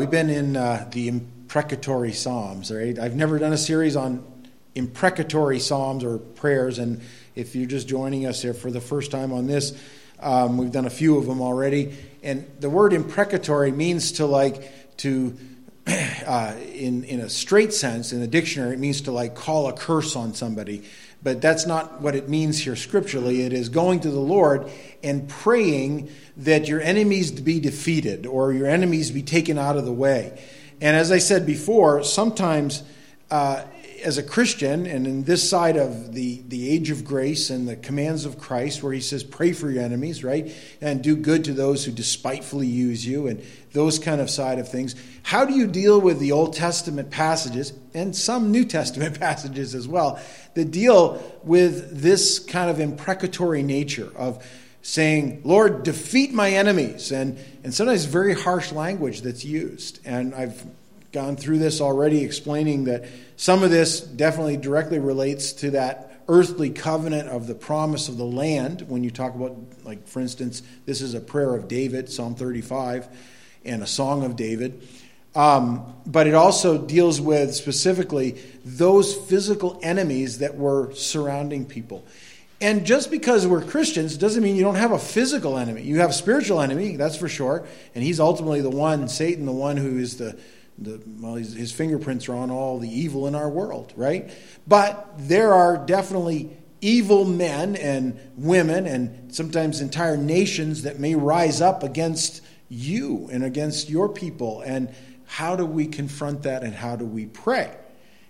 we've been in uh, the imprecatory Psalms, right? I've never done a series on imprecatory Psalms or prayers, and if you're just joining us here for the first time on this, um, we've done a few of them already. And the word imprecatory means to like, to, uh, in, in a straight sense, in the dictionary, it means to like call a curse on somebody. But that's not what it means here scripturally. It is going to the Lord and praying that your enemies be defeated or your enemies be taken out of the way. And as I said before, sometimes uh, as a Christian, and in this side of the, the age of grace and the commands of Christ, where he says, pray for your enemies, right? And do good to those who despitefully use you, and those kind of side of things. How do you deal with the Old Testament passages, and some New Testament passages as well, that deal with this kind of imprecatory nature of saying, Lord, defeat my enemies. And, and sometimes very harsh language that's used. And I've gone through this already, explaining that some of this definitely directly relates to that earthly covenant of the promise of the land. When you talk about, like, for instance, this is a prayer of David, Psalm 35, and a song of David. Um, but it also deals with specifically those physical enemies that were surrounding people. And just because we're Christians doesn't mean you don't have a physical enemy. You have a spiritual enemy, that's for sure. And he's ultimately the one, Satan, the one who is the, the well, his fingerprints are on all the evil in our world, right? But there are definitely evil men and women and sometimes entire nations that may rise up against you and against your people. And how do we confront that and how do we pray?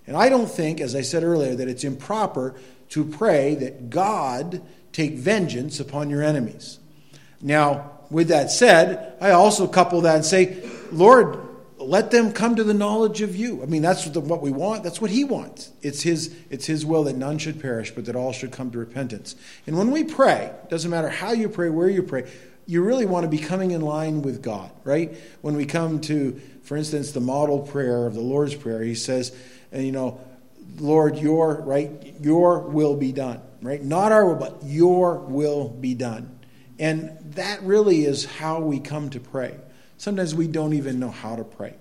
And I don't think, as I said earlier, that it's improper to pray that God take vengeance upon your enemies. Now, with that said, I also couple that and say, Lord, let them come to the knowledge of you. I mean, that's what we want. That's what He wants. It's His, it's His will that none should perish, but that all should come to repentance. And when we pray, doesn't matter how you pray, where you pray, you really want to be coming in line with God, right? When we come to, for instance, the model prayer of the Lord's Prayer, He says, and you know, Lord, your, right, your will be done, right? Not our will, but your will be done. And that really is how we come to pray. Sometimes we don't even know how to pray.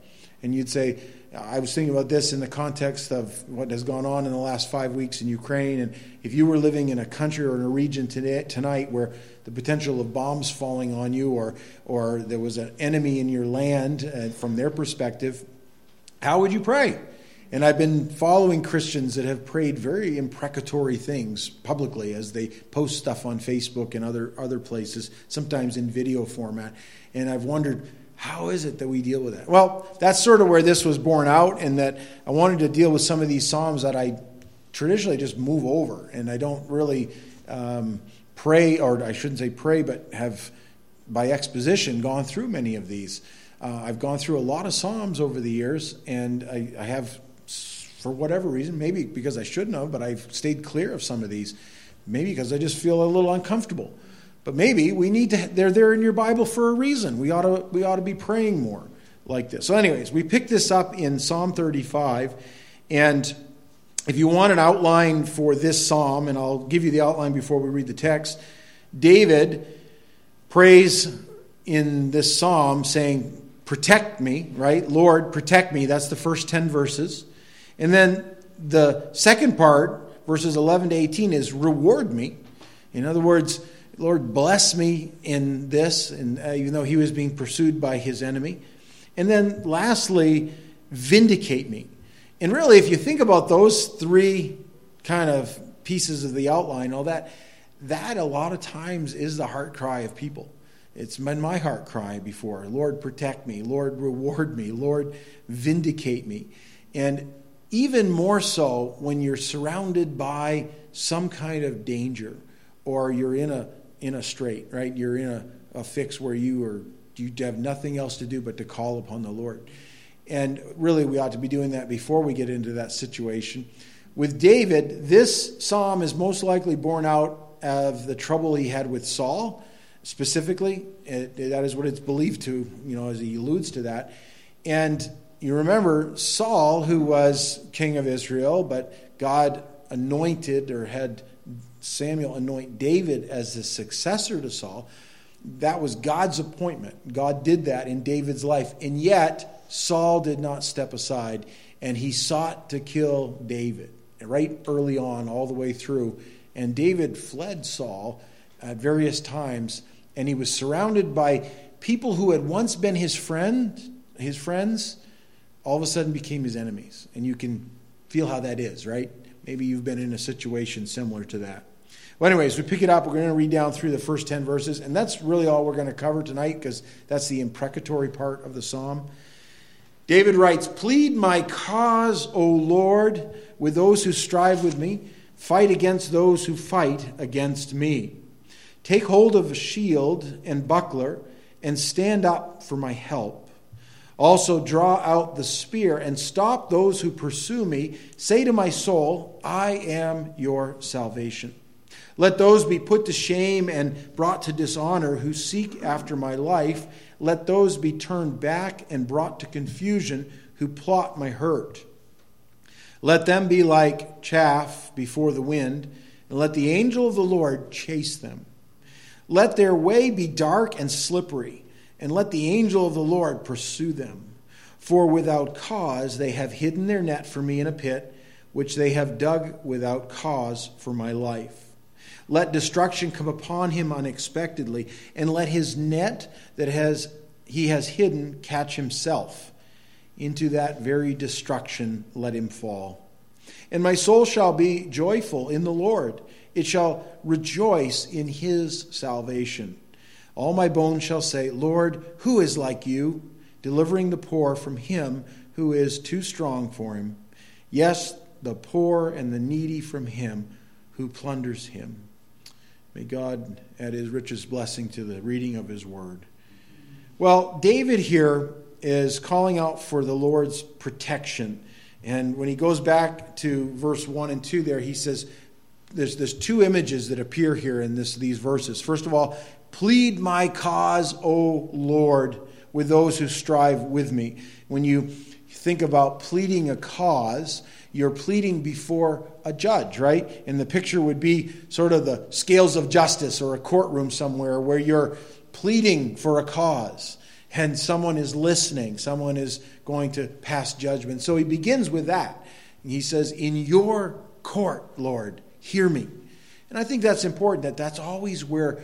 And you'd say, I was thinking about this in the context of what has gone on in the last five weeks in Ukraine. And if you were living in a country or in a region today, tonight where the potential of bombs falling on you or, or there was an enemy in your land uh, from their perspective, how would you pray? And I've been following Christians that have prayed very imprecatory things publicly as they post stuff on Facebook and other, other places, sometimes in video format. And I've wondered, how is it that we deal with that? Well, that's sort of where this was born out, and that I wanted to deal with some of these Psalms that I traditionally just move over, and I don't really um, pray, or I shouldn't say pray, but have by exposition gone through many of these. Uh, I've gone through a lot of Psalms over the years, and I, I have for whatever reason, maybe because I shouldn't have, but I've stayed clear of some of these. Maybe because I just feel a little uncomfortable. But maybe we need to, they're there in your Bible for a reason. We ought to, we ought to be praying more like this. So, anyways, we pick this up in Psalm 35. And if you want an outline for this psalm, and I'll give you the outline before we read the text, David prays in this psalm saying, Protect me, right? Lord, protect me. That's the first 10 verses. And then the second part, verses 11 to 18, is reward me. In other words, Lord, bless me in this, and uh, even though he was being pursued by his enemy. And then lastly, vindicate me. And really, if you think about those three kind of pieces of the outline, all that, that a lot of times is the heart cry of people. It's been my heart cry before Lord, protect me. Lord, reward me. Lord, vindicate me. And even more so when you're surrounded by some kind of danger or you're in a in a strait right? You're in a, a fix where you are you have nothing else to do but to call upon the lord. And really we ought to be doing that before we get into that situation. With david this psalm is most likely born out of the trouble he had with saul specifically. It, that is what it's believed to you know as he alludes to that. And you remember Saul, who was king of Israel, but God anointed or had Samuel anoint David as the successor to Saul. That was God's appointment. God did that in David's life. And yet, Saul did not step aside and he sought to kill David right early on, all the way through. And David fled Saul at various times, and he was surrounded by people who had once been his friend, his friends, all of a sudden became his enemies. And you can feel how that is, right? Maybe you've been in a situation similar to that. Well, anyways, we pick it up. We're going to read down through the first 10 verses, and that's really all we're going to cover tonight because that's the imprecatory part of the psalm. David writes, Plead my cause, O Lord, with those who strive with me. Fight against those who fight against me. Take hold of a shield and buckler, and stand up for my help. Also, draw out the spear and stop those who pursue me. Say to my soul, I am your salvation. Let those be put to shame and brought to dishonor who seek after my life. Let those be turned back and brought to confusion who plot my hurt. Let them be like chaff before the wind, and let the angel of the Lord chase them. Let their way be dark and slippery, and let the angel of the Lord pursue them. For without cause they have hidden their net for me in a pit, which they have dug without cause for my life. Let destruction come upon him unexpectedly, and let his net that has he has hidden catch himself. Into that very destruction let him fall. And my soul shall be joyful in the Lord. It shall rejoice in his salvation. All my bones shall say, Lord, who is like you, delivering the poor from him who is too strong for him? Yes, the poor and the needy from him who plunders him. May God add his richest blessing to the reading of his word. Well, David here is calling out for the Lord's protection. And when he goes back to verse 1 and 2 there, he says, there's, there's two images that appear here in this, these verses. First of all, plead my cause, O Lord, with those who strive with me. When you think about pleading a cause, you're pleading before a judge, right? And the picture would be sort of the scales of justice or a courtroom somewhere where you're pleading for a cause and someone is listening, someone is going to pass judgment. So he begins with that. And he says, In your court, Lord, hear me. And I think that's important that that's always where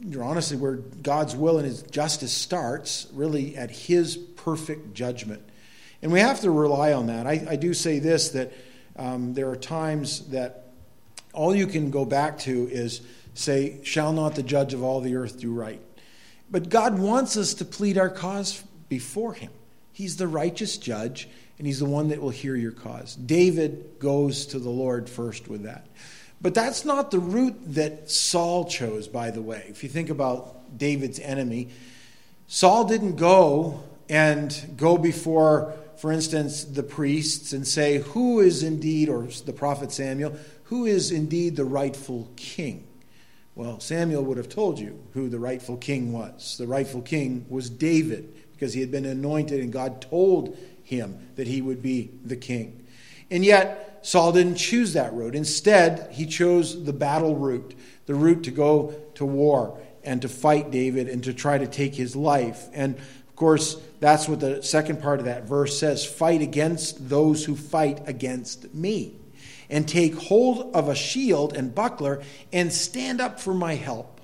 you're honestly where God's will and his justice starts, really at his perfect judgment. And we have to rely on that. I, I do say this that um, there are times that all you can go back to is say, Shall not the judge of all the earth do right? But God wants us to plead our cause before Him. He's the righteous judge, and He's the one that will hear your cause. David goes to the Lord first with that. But that's not the route that Saul chose, by the way. If you think about David's enemy, Saul didn't go and go before for instance, the priests and say, Who is indeed, or the prophet Samuel, who is indeed the rightful king? Well, Samuel would have told you who the rightful king was. The rightful king was David, because he had been anointed and God told him that he would be the king. And yet, Saul didn't choose that route. Instead, he chose the battle route, the route to go to war and to fight David and to try to take his life. And of course, that's what the second part of that verse says fight against those who fight against me, and take hold of a shield and buckler, and stand up for my help.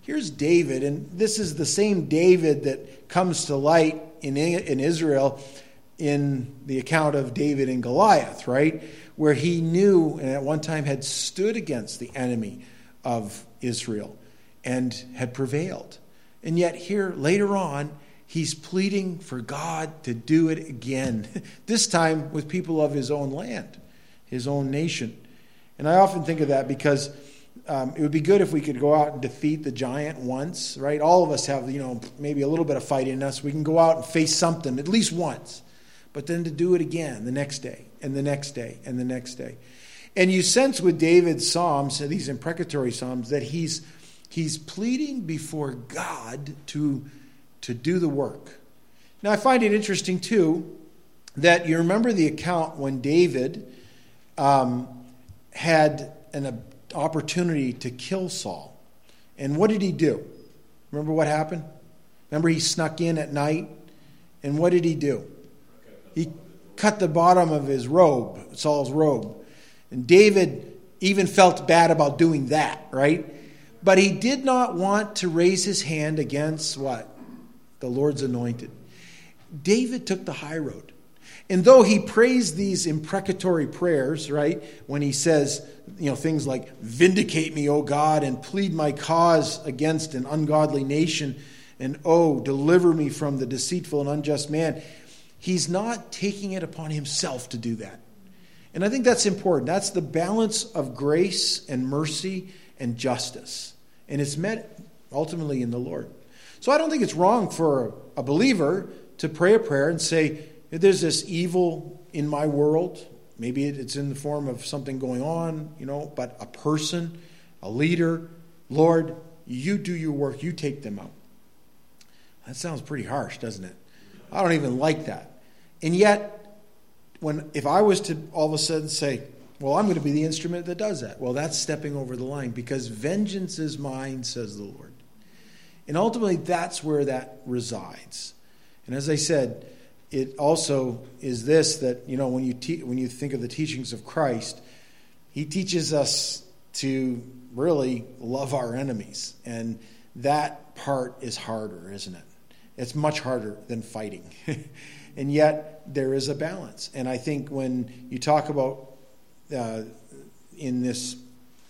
Here's David, and this is the same David that comes to light in, in Israel in the account of David and Goliath, right? Where he knew and at one time had stood against the enemy of Israel and had prevailed. And yet, here later on, he's pleading for God to do it again, this time with people of his own land, his own nation. And I often think of that because um, it would be good if we could go out and defeat the giant once, right? All of us have, you know, maybe a little bit of fight in us. We can go out and face something at least once, but then to do it again the next day, and the next day, and the next day. And you sense with David's Psalms, these imprecatory Psalms, that he's, he's pleading before God to to do the work. Now, I find it interesting, too, that you remember the account when David um, had an opportunity to kill Saul. And what did he do? Remember what happened? Remember he snuck in at night And what did he do? He cut the bottom of his robe, Saul's robe. And David even felt bad about doing that, right? But he did not want to raise his hand against what? The Lord's anointed. David took the high road. And though he prays these imprecatory prayers, right, when he says, you know, things like, Vindicate me, O God, and plead my cause against an ungodly nation, and oh, deliver me from the deceitful and unjust man, he's not taking it upon himself to do that. And I think that's important. That's the balance of grace and mercy and justice. And it's met ultimately in the Lord. So I don't think it's wrong for a believer to pray a prayer and say, there's this evil in my world. Maybe it's in the form of something going on, you know, but a person, a leader, Lord, you do your work, you take them out. That sounds pretty harsh, doesn't it? I don't even like that. And yet, when if I was to all of a sudden say, well, I'm going to be the instrument that does that. Well, that's stepping over the line because vengeance is mine, says the Lord. And ultimately, that's where that resides. And as I said, it also is this that you know when you te- when you think of the teachings of Christ, he teaches us to really love our enemies, and that part is harder, isn't it? It's much harder than fighting, and yet there is a balance. And I think when you talk about uh, in this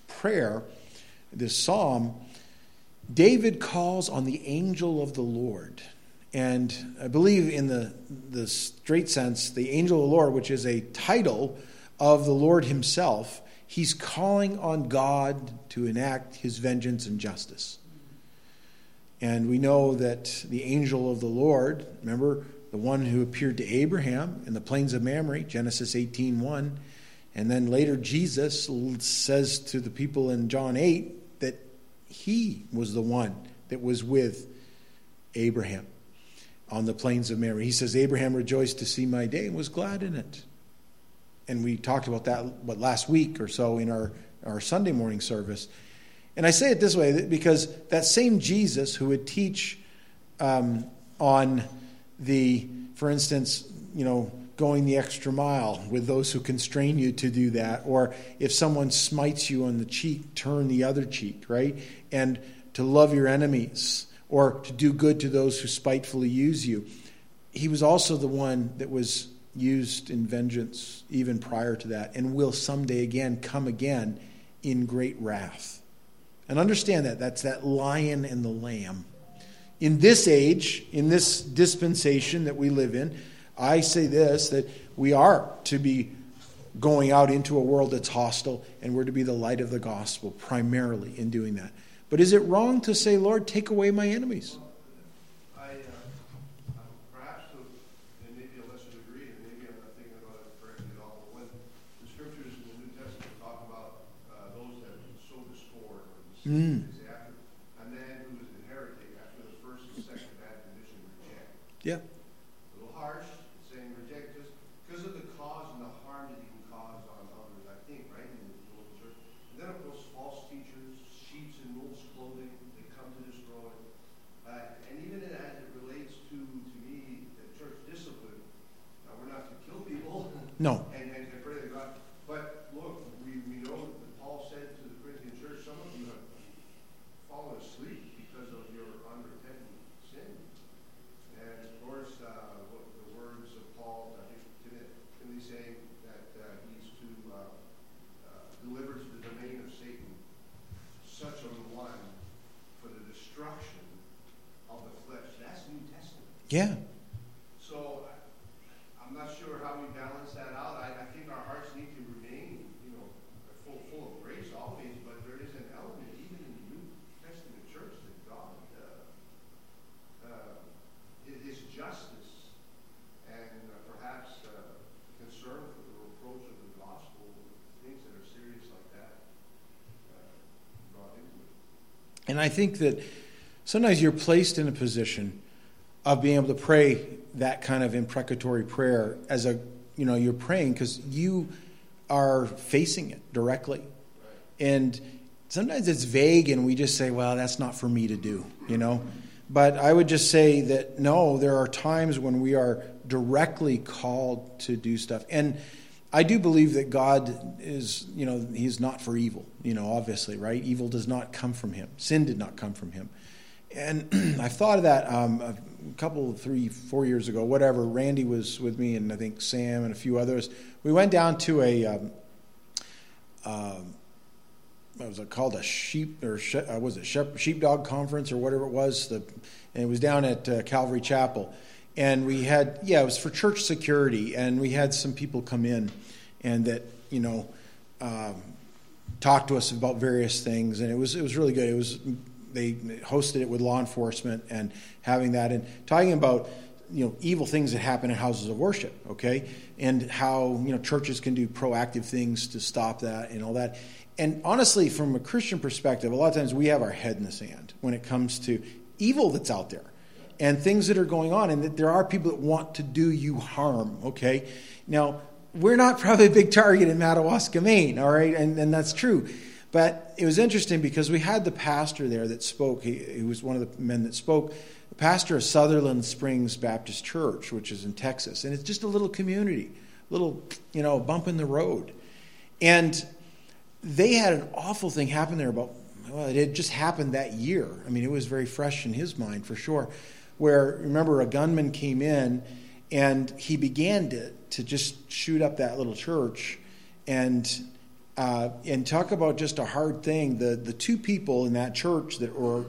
prayer, this psalm, David calls on the angel of the Lord and I believe, in the, the straight sense, the angel of the Lord, which is a title of the Lord himself, he's calling on God to enact his vengeance and justice. And we know that the angel of the Lord, remember, the one who appeared to Abraham in the plains of Mamre, Genesis 18:1, and then later Jesus says to the people in John 8 that he was the one that was with Abraham on the plains of Mamre. He says, Abraham rejoiced to see my day and was glad in it. And we talked about that what last week or so in our, our Sunday morning service. And I say it this way because that same Jesus who would teach um, on the, for instance, you know, going the extra mile with those who constrain you to do that, or if someone smites you on the cheek, turn the other cheek, right? And to love your enemies or to do good to those who spitefully use you. He was also the one that was used in vengeance even prior to that and will someday again come again in great wrath. And understand that that's that lion and the lamb. In this age, in this dispensation that we live in, I say this that we are to be going out into a world that's hostile and we're to be the light of the gospel primarily in doing that. But is it wrong to say, Lord, take away my enemies? Perhaps in maybe a lesser degree, and maybe I, uh, perhaps to maybe a lesser degree, and maybe I'm not thinking about it correctly at all, but when the scriptures in the New Testament talk about uh, those that sow discord or Mm. is after a man who is inheriting after the first and second bad condition reject. Yeah. A little harsh, saying reject just because of the cause and the harm that you can cause on others, I think, right, in the local church. And then, of course, false teachers, sheep in wolf's clothing, they come to destroy. Uh, and even as it relates to, to me, the church discipline, now we're not to kill people No. and, and to pray to God. But look, we, we know that Paul said to the Corinthian church, some of you have fallen asleep because of your unrepentant sin. And of course, uh, what the words of Paul, I think Timothy, Timothy saying that uh, he's to uh, uh, deliver to the domain of Satan such a one for the destruction of the flesh. That's New Testament. Yeah. So I- I'm not sure how we balance that out. I, I think our hearts need to remain, you know, full, full of grace always, but there is an element even in the New Testament church that God, uh, uh, i- is justice and uh, perhaps uh, concern for the reproach of the gospel, things that are serious like that, uh, brought into it. And I think that sometimes you're placed in a position of being able to pray that kind of imprecatory prayer as a, you know, you're praying because you are facing it directly. And sometimes it's vague and we just say, well, that's not for me to do, you know. But I would just say that no, there are times when we are directly called to do stuff. And I do believe that God is, you know, He's not for evil, you know, obviously, right? Evil does not come from Him, sin did not come from Him. And I've thought of that um, a couple, three, four years ago, whatever. Randy was with me, and I think Sam and a few others. We went down to a, um, um, what was it called? A sheep, or uh, was it sheep, sheepdog conference or whatever it was? The, and it was down at uh, Calvary Chapel. And we had, yeah, it was for church security, and we had some people come in and that, you know, um, talked to us about various things, and it was it was really good. It was they hosted it with law enforcement and having that and talking about you know evil things that happen in houses of worship okay? And how you know churches can do proactive things to stop that and all that. And honestly from a christian perspective a lot of times we have our head in the sand when it comes to evil that's out there and things that are going on and that there are people that want to do you harm okay? Now we're not probably a big target in madawaska maine all right and, and that's true but it was interesting because we had the pastor there that spoke. He, he, was one of the men that spoke. The pastor of Sutherland Springs Baptist Church, which is in Texas. And it's just a little community, a little, you know, bump in the road. And they had an awful thing happen there about, well, it had just happened that year. I mean, it was very fresh in his mind for sure. Where, remember, a gunman came in and he began to, to just shoot up that little church. And uh, and talk about just a hard thing. The the two people in that church that were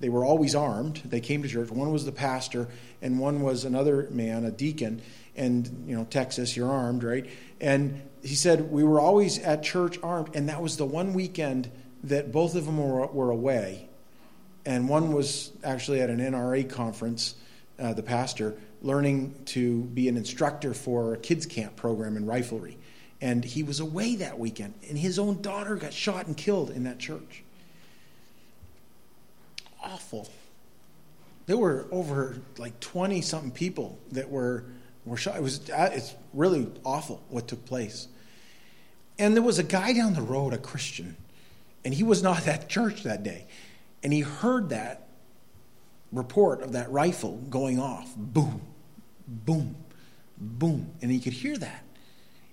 they were always armed. They came to church. One was the pastor, and one was another man, a deacon. And you know, Texas, you're armed, right? And he said we were always at church armed, and that was the one weekend that both of them were, were away, and one was actually at an NRA conference. Uh, the pastor learning to be an instructor for a kids camp program in riflery and he was away that weekend, and his own daughter got shot and killed in that church. Awful. There were over like 20 something people that were, were shot. It was, uh, it's really awful what took place. And there was a guy down the road, a Christian, and he was not at church that day. And he heard that report of that rifle going off boom, boom, boom. And he could hear that.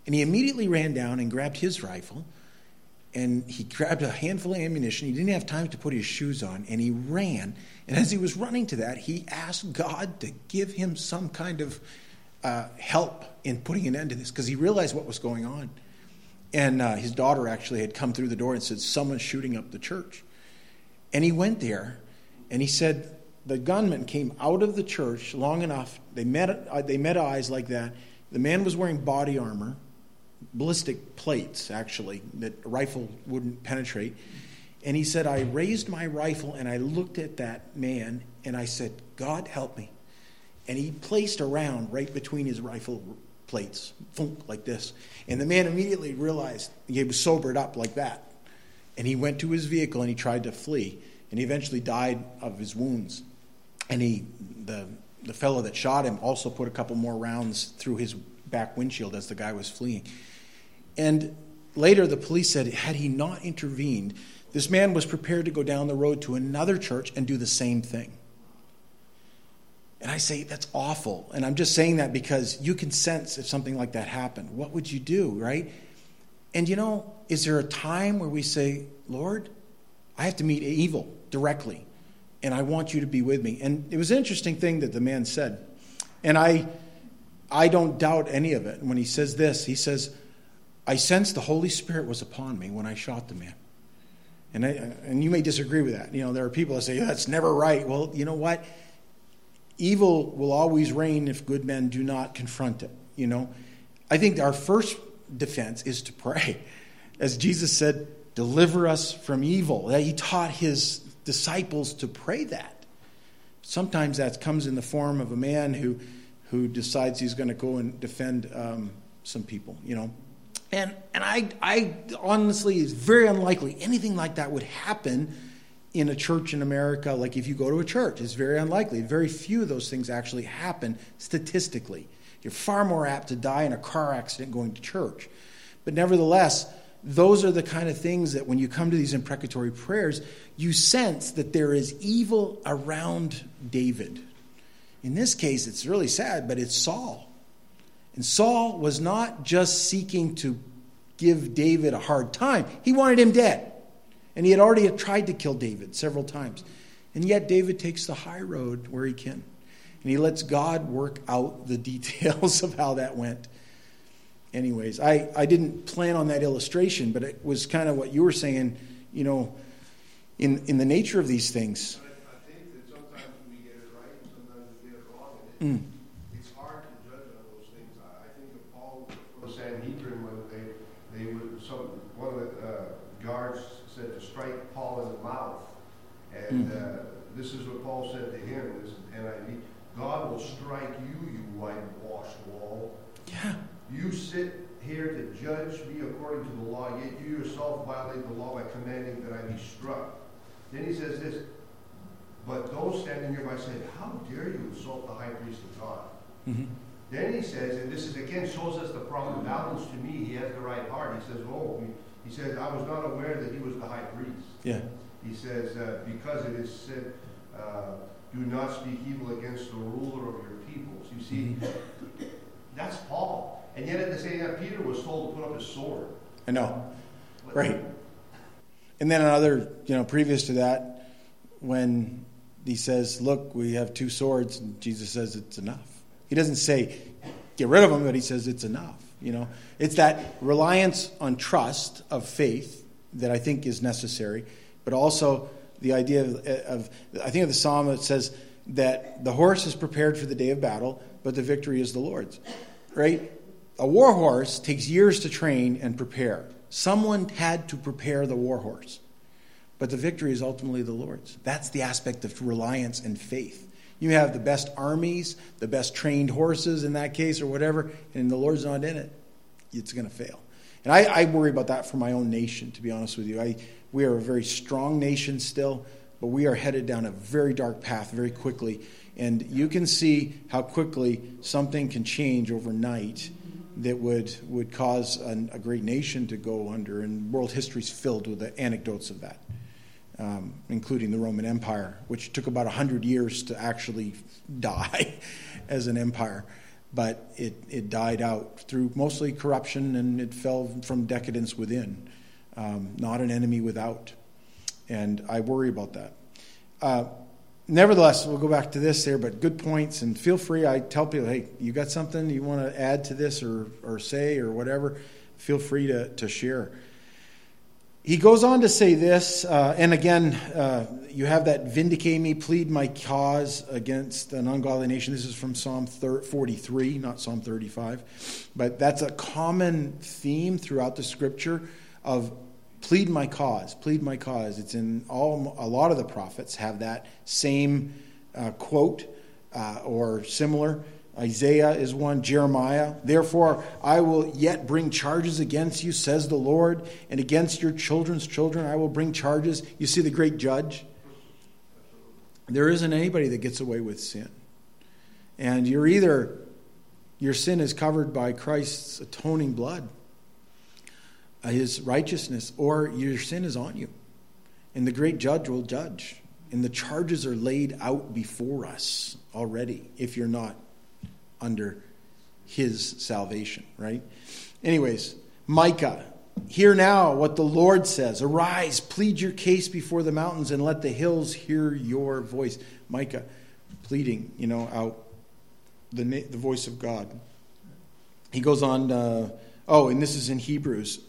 And he immediately ran down and grabbed his rifle and he grabbed a handful of ammunition. He didn't have time to put his shoes on and he ran. And as he was running to that, he asked God to give him some kind of uh, help in putting an end to this because he realized what was going on. And uh, his daughter actually had come through the door and said, Someone's shooting up the church. And he went there and he said, The gunman came out of the church long enough. They met, uh, they met eyes like that. The man was wearing body armor ballistic plates, actually, that a rifle wouldn't penetrate. And he said, I raised my rifle and I looked at that man and I said, God help me. And he placed a round right between his rifle plates, thunk, like this. And the man immediately realized he was sobered up like that. And he went to his vehicle and he tried to flee. And he eventually died of his wounds. And he, the, the fellow that shot him also put a couple more rounds through his back windshield as the guy was fleeing. And later, the police said, had he not intervened, this man was prepared to go down the road to another church and do the same thing. And I say, that's awful. And I'm just saying that because you can sense if something like that happened. What would you do, right? And you know, is there a time where we say, Lord, I have to meet evil directly, and I want you to be with me? And it was an interesting thing that the man said. And I, I don't doubt any of it. When he says this, he says, I sensed the Holy Spirit was upon me when I shot the man. And, I, and you may disagree with that. You know, there are people that say, that's never right. Well, you know what? Evil will always reign if good men do not confront it. You know, I think our first defense is to pray. As Jesus said, deliver us from evil. That He taught his disciples to pray that. Sometimes that comes in the form of a man who, who decides he's going to go and defend um, some people, you know, and, and I, I honestly, it's very unlikely anything like that would happen in a church in America. Like if you go to a church, it's very unlikely. Very few of those things actually happen statistically. You're far more apt to die in a car accident going to church. But nevertheless, those are the kind of things that when you come to these imprecatory prayers, you sense that there is evil around David. In this case, it's really sad, but it's Saul. And Saul was not just seeking to give David a hard time, he wanted him dead. And he had already tried to kill David several times. And yet, David takes the high road where he can. And he lets God work out the details of how that went. Anyways, I, I didn't plan on that illustration, but it was kind of what you were saying, you know, in, in the nature of these things. I think that sometimes we get it right sometimes we get it wrong. And Mm. it's hard to judge on those things. I, I think of Paul the Sanhedrin when they, they would, some, one of the uh, guards said to strike Paul in the mouth. And uh, this is what Paul said to him, this is NIV, God will strike you, you whitewashed wall. You sit here to judge me according to the law, yet you yourself violate the law by commanding that I be struck. Then he says this, but those standing nearby said, How dare you insult the high priest of God? hmm Then he says, and this is again shows us the proper balance to me, he has the right heart. He says, Oh, he, says, I was not aware that he was the high priest. Yeah. He says, uh, because it is said, uh, do not speak evil against the ruler of your peoples. You see, that's Paul. And yet at the same time, Peter was told to put up his sword. I know. Right. And then another, you know, previous to that, when he says, Look, we have two swords, and Jesus says it's enough. He doesn't say, Get rid of them, but he says it's enough. You know, it's that reliance on trust of faith that I think is necessary, but also the idea of, of I think of the psalm that says that the horse is prepared for the day of battle, but the victory is the Lord's. Right? A war horse takes years to train and prepare. Someone had to prepare the war horse. But the victory is ultimately the Lord's. That's the aspect of reliance and faith. You have the best armies, the best trained horses in that case, or whatever, and the Lord's not in it. It's going to fail. And I, I, worry about that for my own nation, to be honest with you. I, we are a very strong nation still, but we are headed down a very dark path very quickly. And you can see how quickly something can change overnight that would, would cause an, a great nation to go under. And world history is filled with the anecdotes of that, um, including the Roman Empire, which took about 100 years to actually die as an empire. But it, it died out through mostly corruption and it fell from decadence within, um, not an enemy without. And I worry about that. Uh, nevertheless, we'll go back to this there, but good points. And feel free, I tell people, hey, you got something you want to add to this or, or say or whatever, feel free to, to share. He goes on to say this, uh, and again, uh, you have that vindicate me, plead my cause against an ungodly nation. This is from Psalm 43, not Psalm 35. But that's a common theme throughout the scripture of plead my cause, plead my cause. It's in all, a lot of the prophets have that same uh, quote uh, or similar. Isaiah is one, Jeremiah. Therefore, I will yet bring charges against you, says the Lord, and against your children's children I will bring charges. You see the great judge? There isn't anybody that gets away with sin. And you're either, your sin is covered by Christ's atoning blood, his righteousness, or your sin is on you. And the great judge will judge. And the charges are laid out before us already if you're not under his salvation, right? Anyways, Micah, hear now what the Lord says. Arise, plead your case before the mountains, and let the hills hear your voice. Micah, pleading, you know, out the, the voice of God. He goes on, uh, oh, and this is in Hebrews.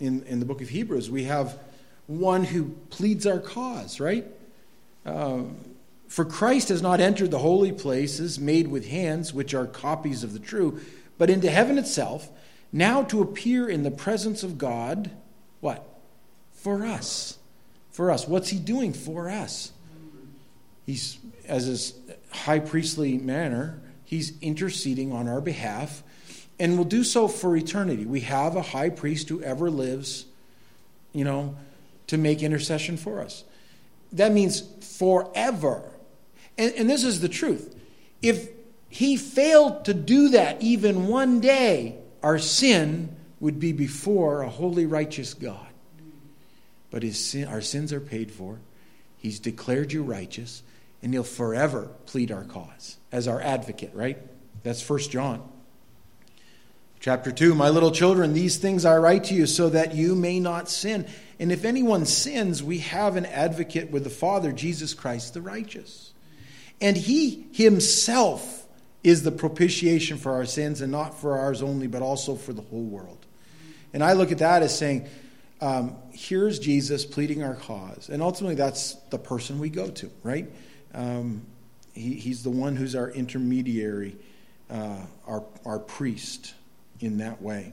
In, in the book of Hebrews, we have one who pleads our cause, right? Uh, for Christ has not entered the holy places made with hands, which are copies of the true, but into heaven itself, now to appear in the presence of God. What? For us. For us. What's he doing for us? He's, as his high priestly manner, he's interceding on our behalf and will do so for eternity. We have a high priest who ever lives, you know, to make intercession for us. That means forever. And, and, this is the truth. If he failed to do that even one day, our sin would be before a holy, righteous God. But his sin, our sins are paid for. He's declared you righteous, and he'll forever plead our cause as our advocate, right? That's First John. Chapter 2 My little children, these things I write to you so that you may not sin. And if anyone sins, we have an advocate with the Father, Jesus Christ the righteous. And he himself is the propitiation for our sins, and not for ours only, but also for the whole world. And I look at that as saying, um, here's Jesus pleading our cause. And ultimately, that's the person we go to, right? Um, he, he's the one who's our intermediary, uh, our, our priest in that way.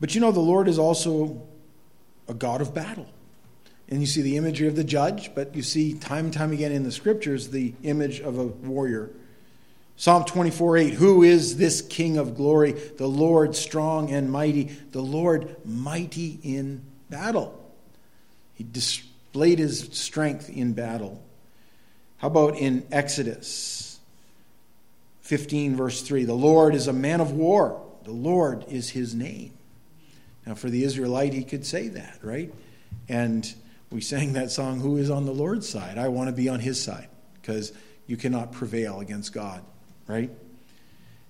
But you know, the Lord is also a God of battle. And you see the imagery of the judge, but you see time and time again in the scriptures the image of a warrior. Psalm 24 8 Who is this King of glory? The Lord strong and mighty, the Lord mighty in battle. He displayed his strength in battle. How about in Exodus 15, verse 3? The Lord is a man of war, the Lord is his name. Now, for the Israelite, he could say that, right? And we sang that song, Who is on the Lord's side? I want to be on his side because you cannot prevail against God, right?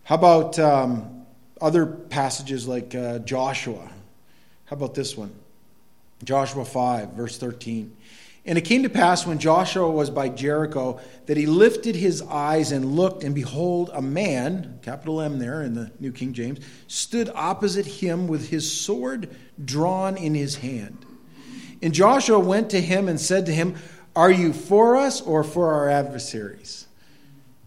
How about um, other passages like uh, Joshua? How about this one? Joshua 5, verse 13. And it came to pass when Joshua was by Jericho that he lifted his eyes and looked, and behold, a man, capital M there in the New King James, stood opposite him with his sword drawn in his hand. And Joshua went to him and said to him, Are you for us or for our adversaries?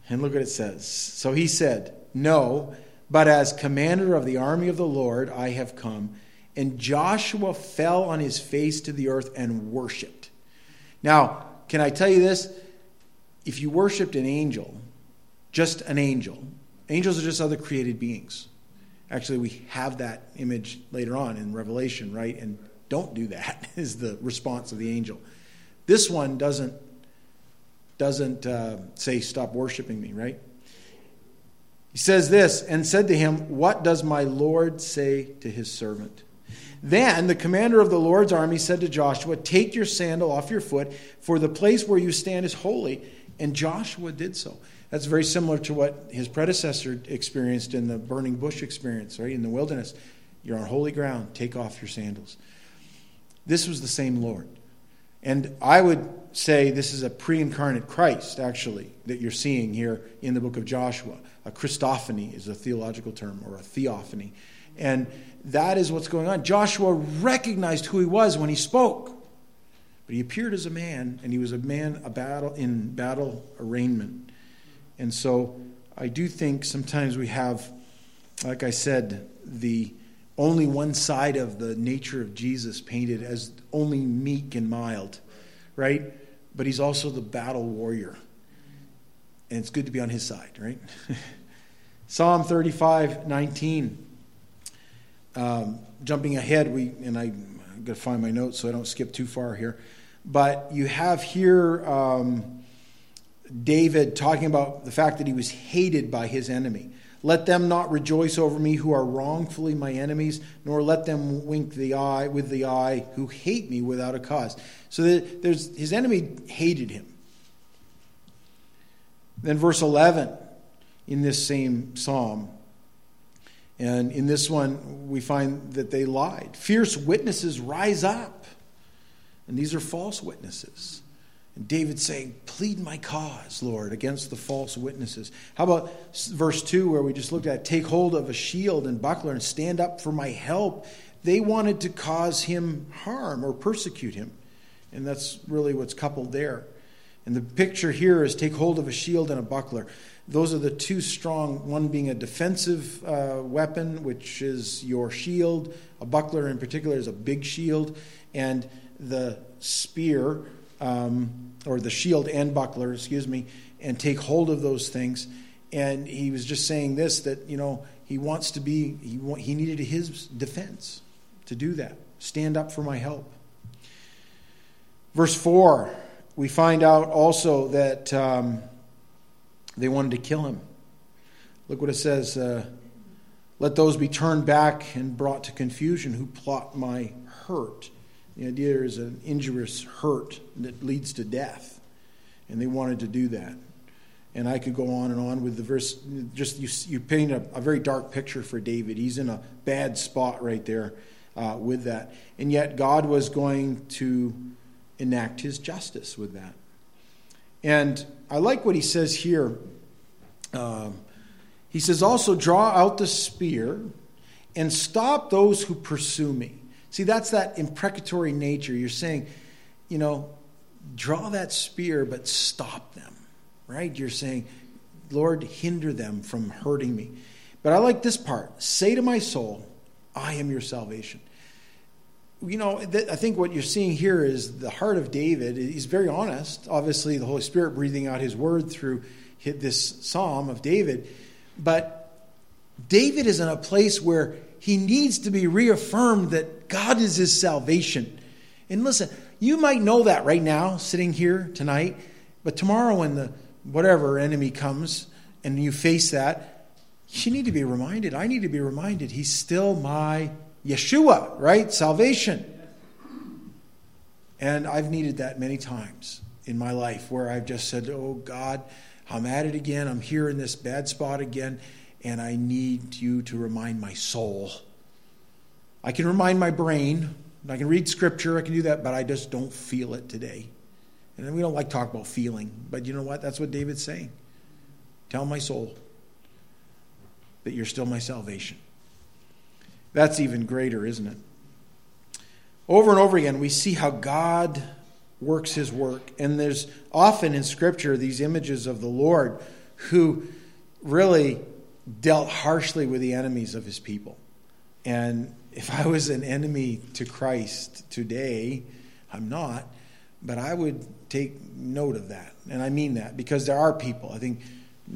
And look what it says. So he said, No, but as commander of the army of the Lord I have come. And Joshua fell on his face to the earth and worshiped. Now, can I tell you this? If you worshiped an angel, just an angel, angels are just other created beings. Actually, we have that image later on in Revelation, right? And don't do that is the response of the angel. This one doesn't doesn't uh, say stop worshiping me, right? He says this and said to him, "What does my Lord say to his servant?" Then the commander of the Lord's army said to Joshua, Take your sandal off your foot, for the place where you stand is holy. And Joshua did so. That's very similar to what his predecessor experienced in the burning bush experience, right? In the wilderness. You're on holy ground, take off your sandals. This was the same Lord. And I would say this is a pre incarnate Christ, actually, that you're seeing here in the book of Joshua. A Christophany is a theological term, or a theophany. And that is what's going on. Joshua recognized who he was when he spoke. But he appeared as a man, and he was a man a battle in battle arraignment. And so I do think sometimes we have, like I said, the only one side of the nature of Jesus painted as only meek and mild, right? But he's also the battle warrior. And it's good to be on his side, right? Psalm 35 19. Um, jumping ahead, we and I got to find my notes so I don't skip too far here. But you have here um, David talking about the fact that he was hated by his enemy. Let them not rejoice over me who are wrongfully my enemies, nor let them wink the eye with the eye who hate me without a cause. So that there's his enemy hated him. Then verse 11 in this same psalm and in this one, we find that they lied. Fierce witnesses rise up. And these are false witnesses. And David saying, Plead my cause, Lord, against the false witnesses. How about verse 2, where we just looked at, Take hold of a shield and buckler and stand up for my help. They wanted to cause him harm or persecute him. And that's really what's coupled there. And the picture here is take hold of a shield and a buckler. Those are the two strong, one being a defensive uh, weapon, which is your shield. A buckler, in particular, is a big shield. And the spear, um, or the shield and buckler, excuse me, and take hold of those things. And he was just saying this that, you know, he wants to be, he, he needed his defense to do that. Stand up for my help. Verse 4, we find out also that. Um, they wanted to kill him. Look what it says. Uh, Let those be turned back and brought to confusion who plot my hurt. The idea is an injurious hurt that leads to death. And they wanted to do that. And I could go on and on with the verse. Just you, you paint a, a very dark picture for David. He's in a bad spot right there uh, with that. And yet God was going to enact his justice with that. And I like what he says here. Um, he says, also draw out the spear and stop those who pursue me. See, that's that imprecatory nature. You're saying, you know, draw that spear, but stop them, right? You're saying, Lord, hinder them from hurting me. But I like this part say to my soul, I am your salvation. You know, I think what you're seeing here is the heart of David. He's very honest. Obviously, the Holy Spirit breathing out his word through this psalm of David. But David is in a place where he needs to be reaffirmed that God is his salvation. And listen, you might know that right now, sitting here tonight, but tomorrow when the whatever enemy comes and you face that, you need to be reminded. I need to be reminded he's still my Yeshua, right? Salvation. And I've needed that many times in my life where I've just said, Oh God, I'm at it again. I'm here in this bad spot again, and I need you to remind my soul. I can remind my brain. I can read scripture. I can do that, but I just don't feel it today. And we don't like talk about feeling, but you know what? That's what David's saying. Tell my soul that you're still my salvation. That's even greater, isn't it? Over and over again, we see how God works his work. And there's often in Scripture these images of the Lord who really dealt harshly with the enemies of his people. And if I was an enemy to Christ today, I'm not, but I would take note of that. And I mean that because there are people. I think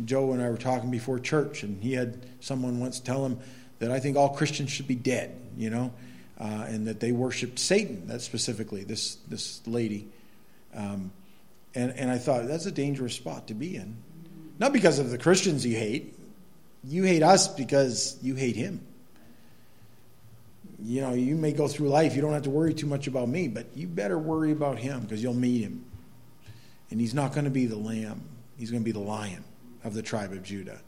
Joe and I were talking before church, and he had someone once tell him that I think all Christians should be dead, you know uh, and that they worshipped Satan. That specifically, this this lady, um, and and I thought that's a dangerous spot to be in, not because of the Christians you hate, you hate us because you hate him. You know, you may go through life, you don't have to worry too much about me, but you better worry about him because you'll meet him. And he's not going to be the lamb, he's going to be the lion of the tribe of Judah.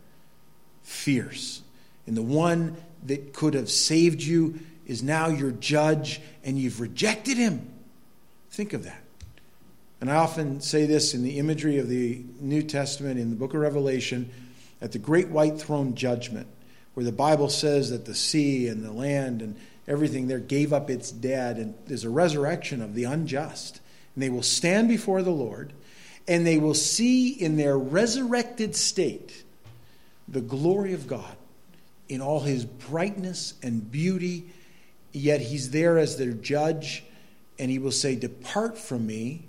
Fierce. And the one that could have saved you is now your judge and you've rejected him. Think of that. And I often say this in the imagery of the New Testament in the book of Revelation at the great white throne judgment, where the Bible says that the sea and the land and everything there gave up its dead, and there's a resurrection of the unjust. And they will stand before the Lord, and they will see in their resurrected state the glory of God in all his brightness and beauty yet he's there as their judge, and he will say, Depart from me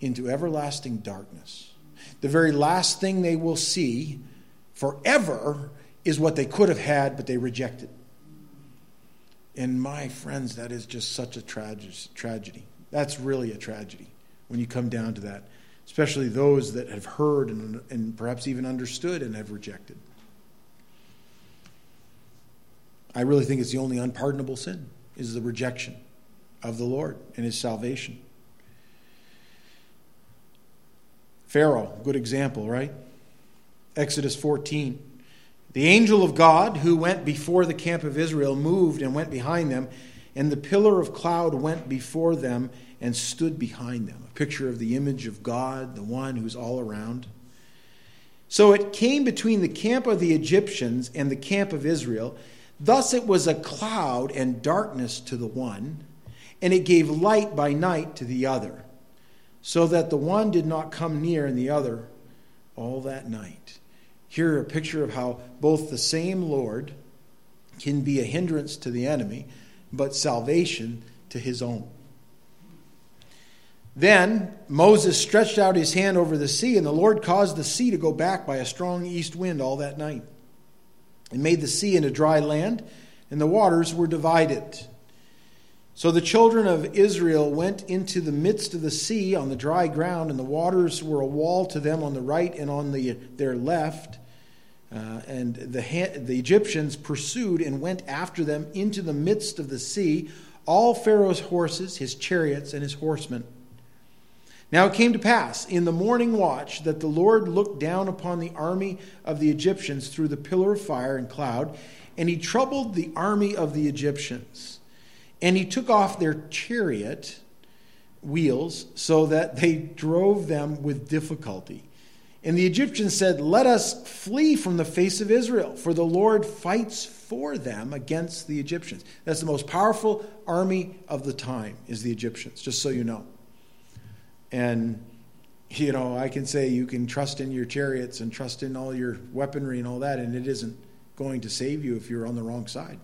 into everlasting darkness. The very last thing they will see forever is what they could have had, but they rejected. And my friends, that is just such a tragedy. That's really a tragedy when you come down to that, especially those that have heard and, and perhaps even understood and have rejected. I really think it's the only unpardonable sin is the rejection of the Lord and his salvation. Pharaoh, good example, right? Exodus 14. The angel of God who went before the camp of Israel moved and went behind them, and the pillar of cloud went before them and stood behind them. A picture of the image of God, the one who's all around. So it came between the camp of the Egyptians and the camp of Israel Thus it was a cloud and darkness to the one, and it gave light by night to the other, so that the one did not come near and the other all that night. Here, a picture of how both the same Lord can be a hindrance to the enemy, but salvation to his own. Then Moses stretched out his hand over the sea, and the Lord caused the sea to go back by a strong east wind all that night and made the sea into dry land, and the waters were divided. So the children of Israel went into the midst of the sea on the dry ground, and the waters were a wall to them on the right and on the, their left. Uh, and the, the Egyptians pursued and went after them into the midst of the sea, all Pharaoh's horses, his chariots, and his horsemen. Now it came to pass in the morning watch that the Lord looked down upon the army of the Egyptians through the pillar of fire and cloud, and he troubled the army of the Egyptians. And he took off their chariot wheels so that they drove them with difficulty. And the Egyptians said, Let us flee from the face of Israel, for the Lord fights for them against the Egyptians. That's the most powerful army of the time, is the Egyptians, just so you know. And, you know, I can say you can trust in your chariots and trust in all your weaponry and all that, and it isn't going to save you if you're on the wrong side.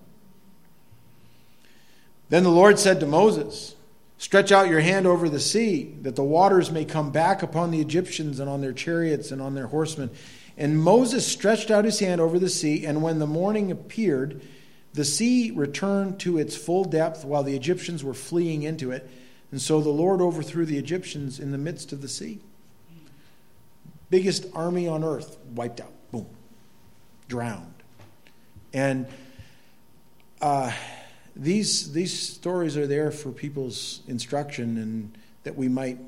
Then the Lord said to Moses, Stretch out your hand over the sea, that the waters may come back upon the Egyptians and on their chariots and on their horsemen. And Moses stretched out his hand over the sea, and when the morning appeared, the sea returned to its full depth while the Egyptians were fleeing into it. And so the Lord overthrew the Egyptians in the midst of the sea. Biggest army on earth wiped out. Boom. Drowned. And uh, these, these stories are there for people's instruction and that we might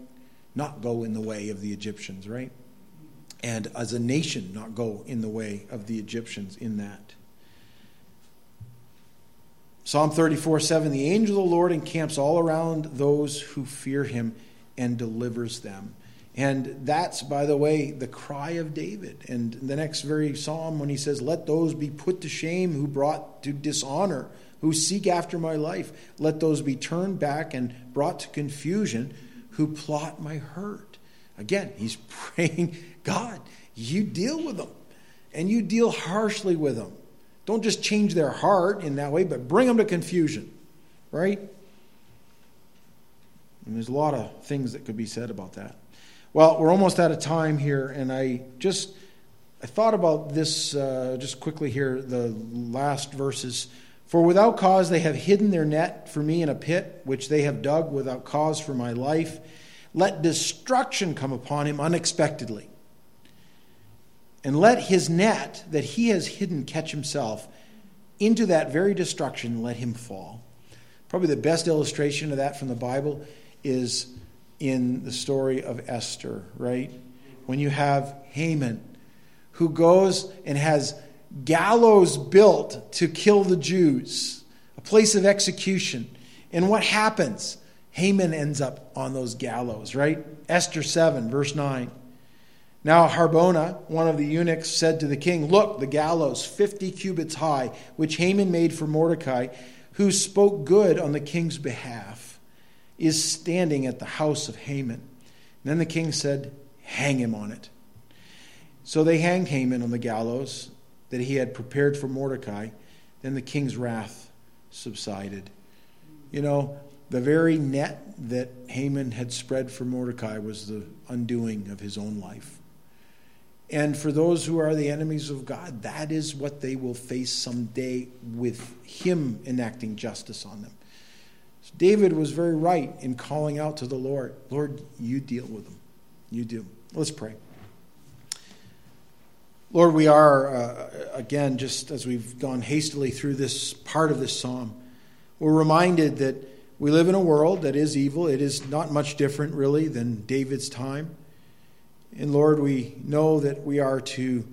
not go in the way of the Egyptians, right? And as a nation, not go in the way of the Egyptians in that. Psalm 34 7 The angel of the Lord encamps all around those who fear him and delivers them. And that's, by the way, the cry of David. And the next very psalm, when he says, Let those be put to shame who brought to dishonor who seek after my life. Let those be turned back and brought to confusion who plot my hurt. Again, he's praying, God, you deal with them and you deal harshly with them. Don't just change their heart in that way, but bring them to confusion, right? And there's a lot of things that could be said about that. Well, we're almost out of time here, and I just I thought about this uh, just quickly here. The last verses for without cause they have hidden their net for me in a pit, which they have dug without cause for my life. Let destruction come upon him unexpectedly. And let his net that he has hidden catch himself. Into that very destruction, let him fall. Probably the best illustration of that from the Bible is in the story of Esther, right? When you have Haman, who goes and has gallows built to kill the Jews, a place of execution. And what happens? Haman ends up on those gallows, right? Esther 7, verse 9. Now Harbona, one of the eunuchs, said to the king, Look, the gallows, 50 cubits high, which Haman made for Mordecai, who spoke good on the king's behalf, is standing at the house of Haman. And then the king said, Hang him on it. So they hanged Haman on the gallows, that he had prepared for Mordecai, then the king's wrath subsided. You know, the very net that Haman had spread for Mordecai was the undoing of his own life. And for those who are the enemies of God, that is what they will face someday with him enacting justice on them. So David was very right in calling out to the Lord Lord, you deal with them. You do. Let's pray. Lord, we are, uh, again, just as we've gone hastily through this part of this psalm, we're reminded that we live in a world that is evil. It is not much different, really, than David's time. And Lord, we know that we are to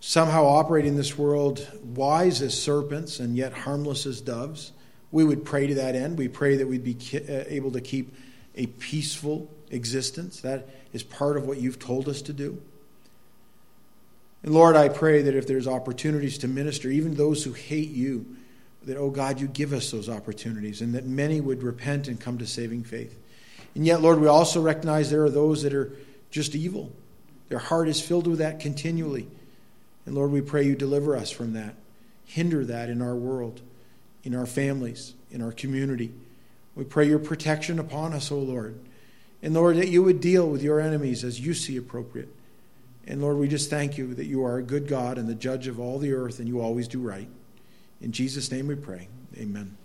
somehow operate in this world wise as serpents and yet harmless as doves. We would pray to that end. We pray that we'd be uh, able to keep a peaceful existence. That is part of what you've told us to do. And Lord, I pray that if there's opportunities to minister, even those who hate you, that, oh God, you give us those opportunities and that many would repent and come to saving faith. And yet, Lord, we also recognize there are those that are just evil. Their heart is filled with that continually. And Lord, we pray you deliver us from that. Hinder that in our world, in our families, in our community. We pray your protection upon us, O Lord. And Lord, that you would deal with your enemies as you see appropriate. And Lord, we just thank you that you are a good God and the judge of all the earth, and you always do right. In Jesus' name we pray. Amen.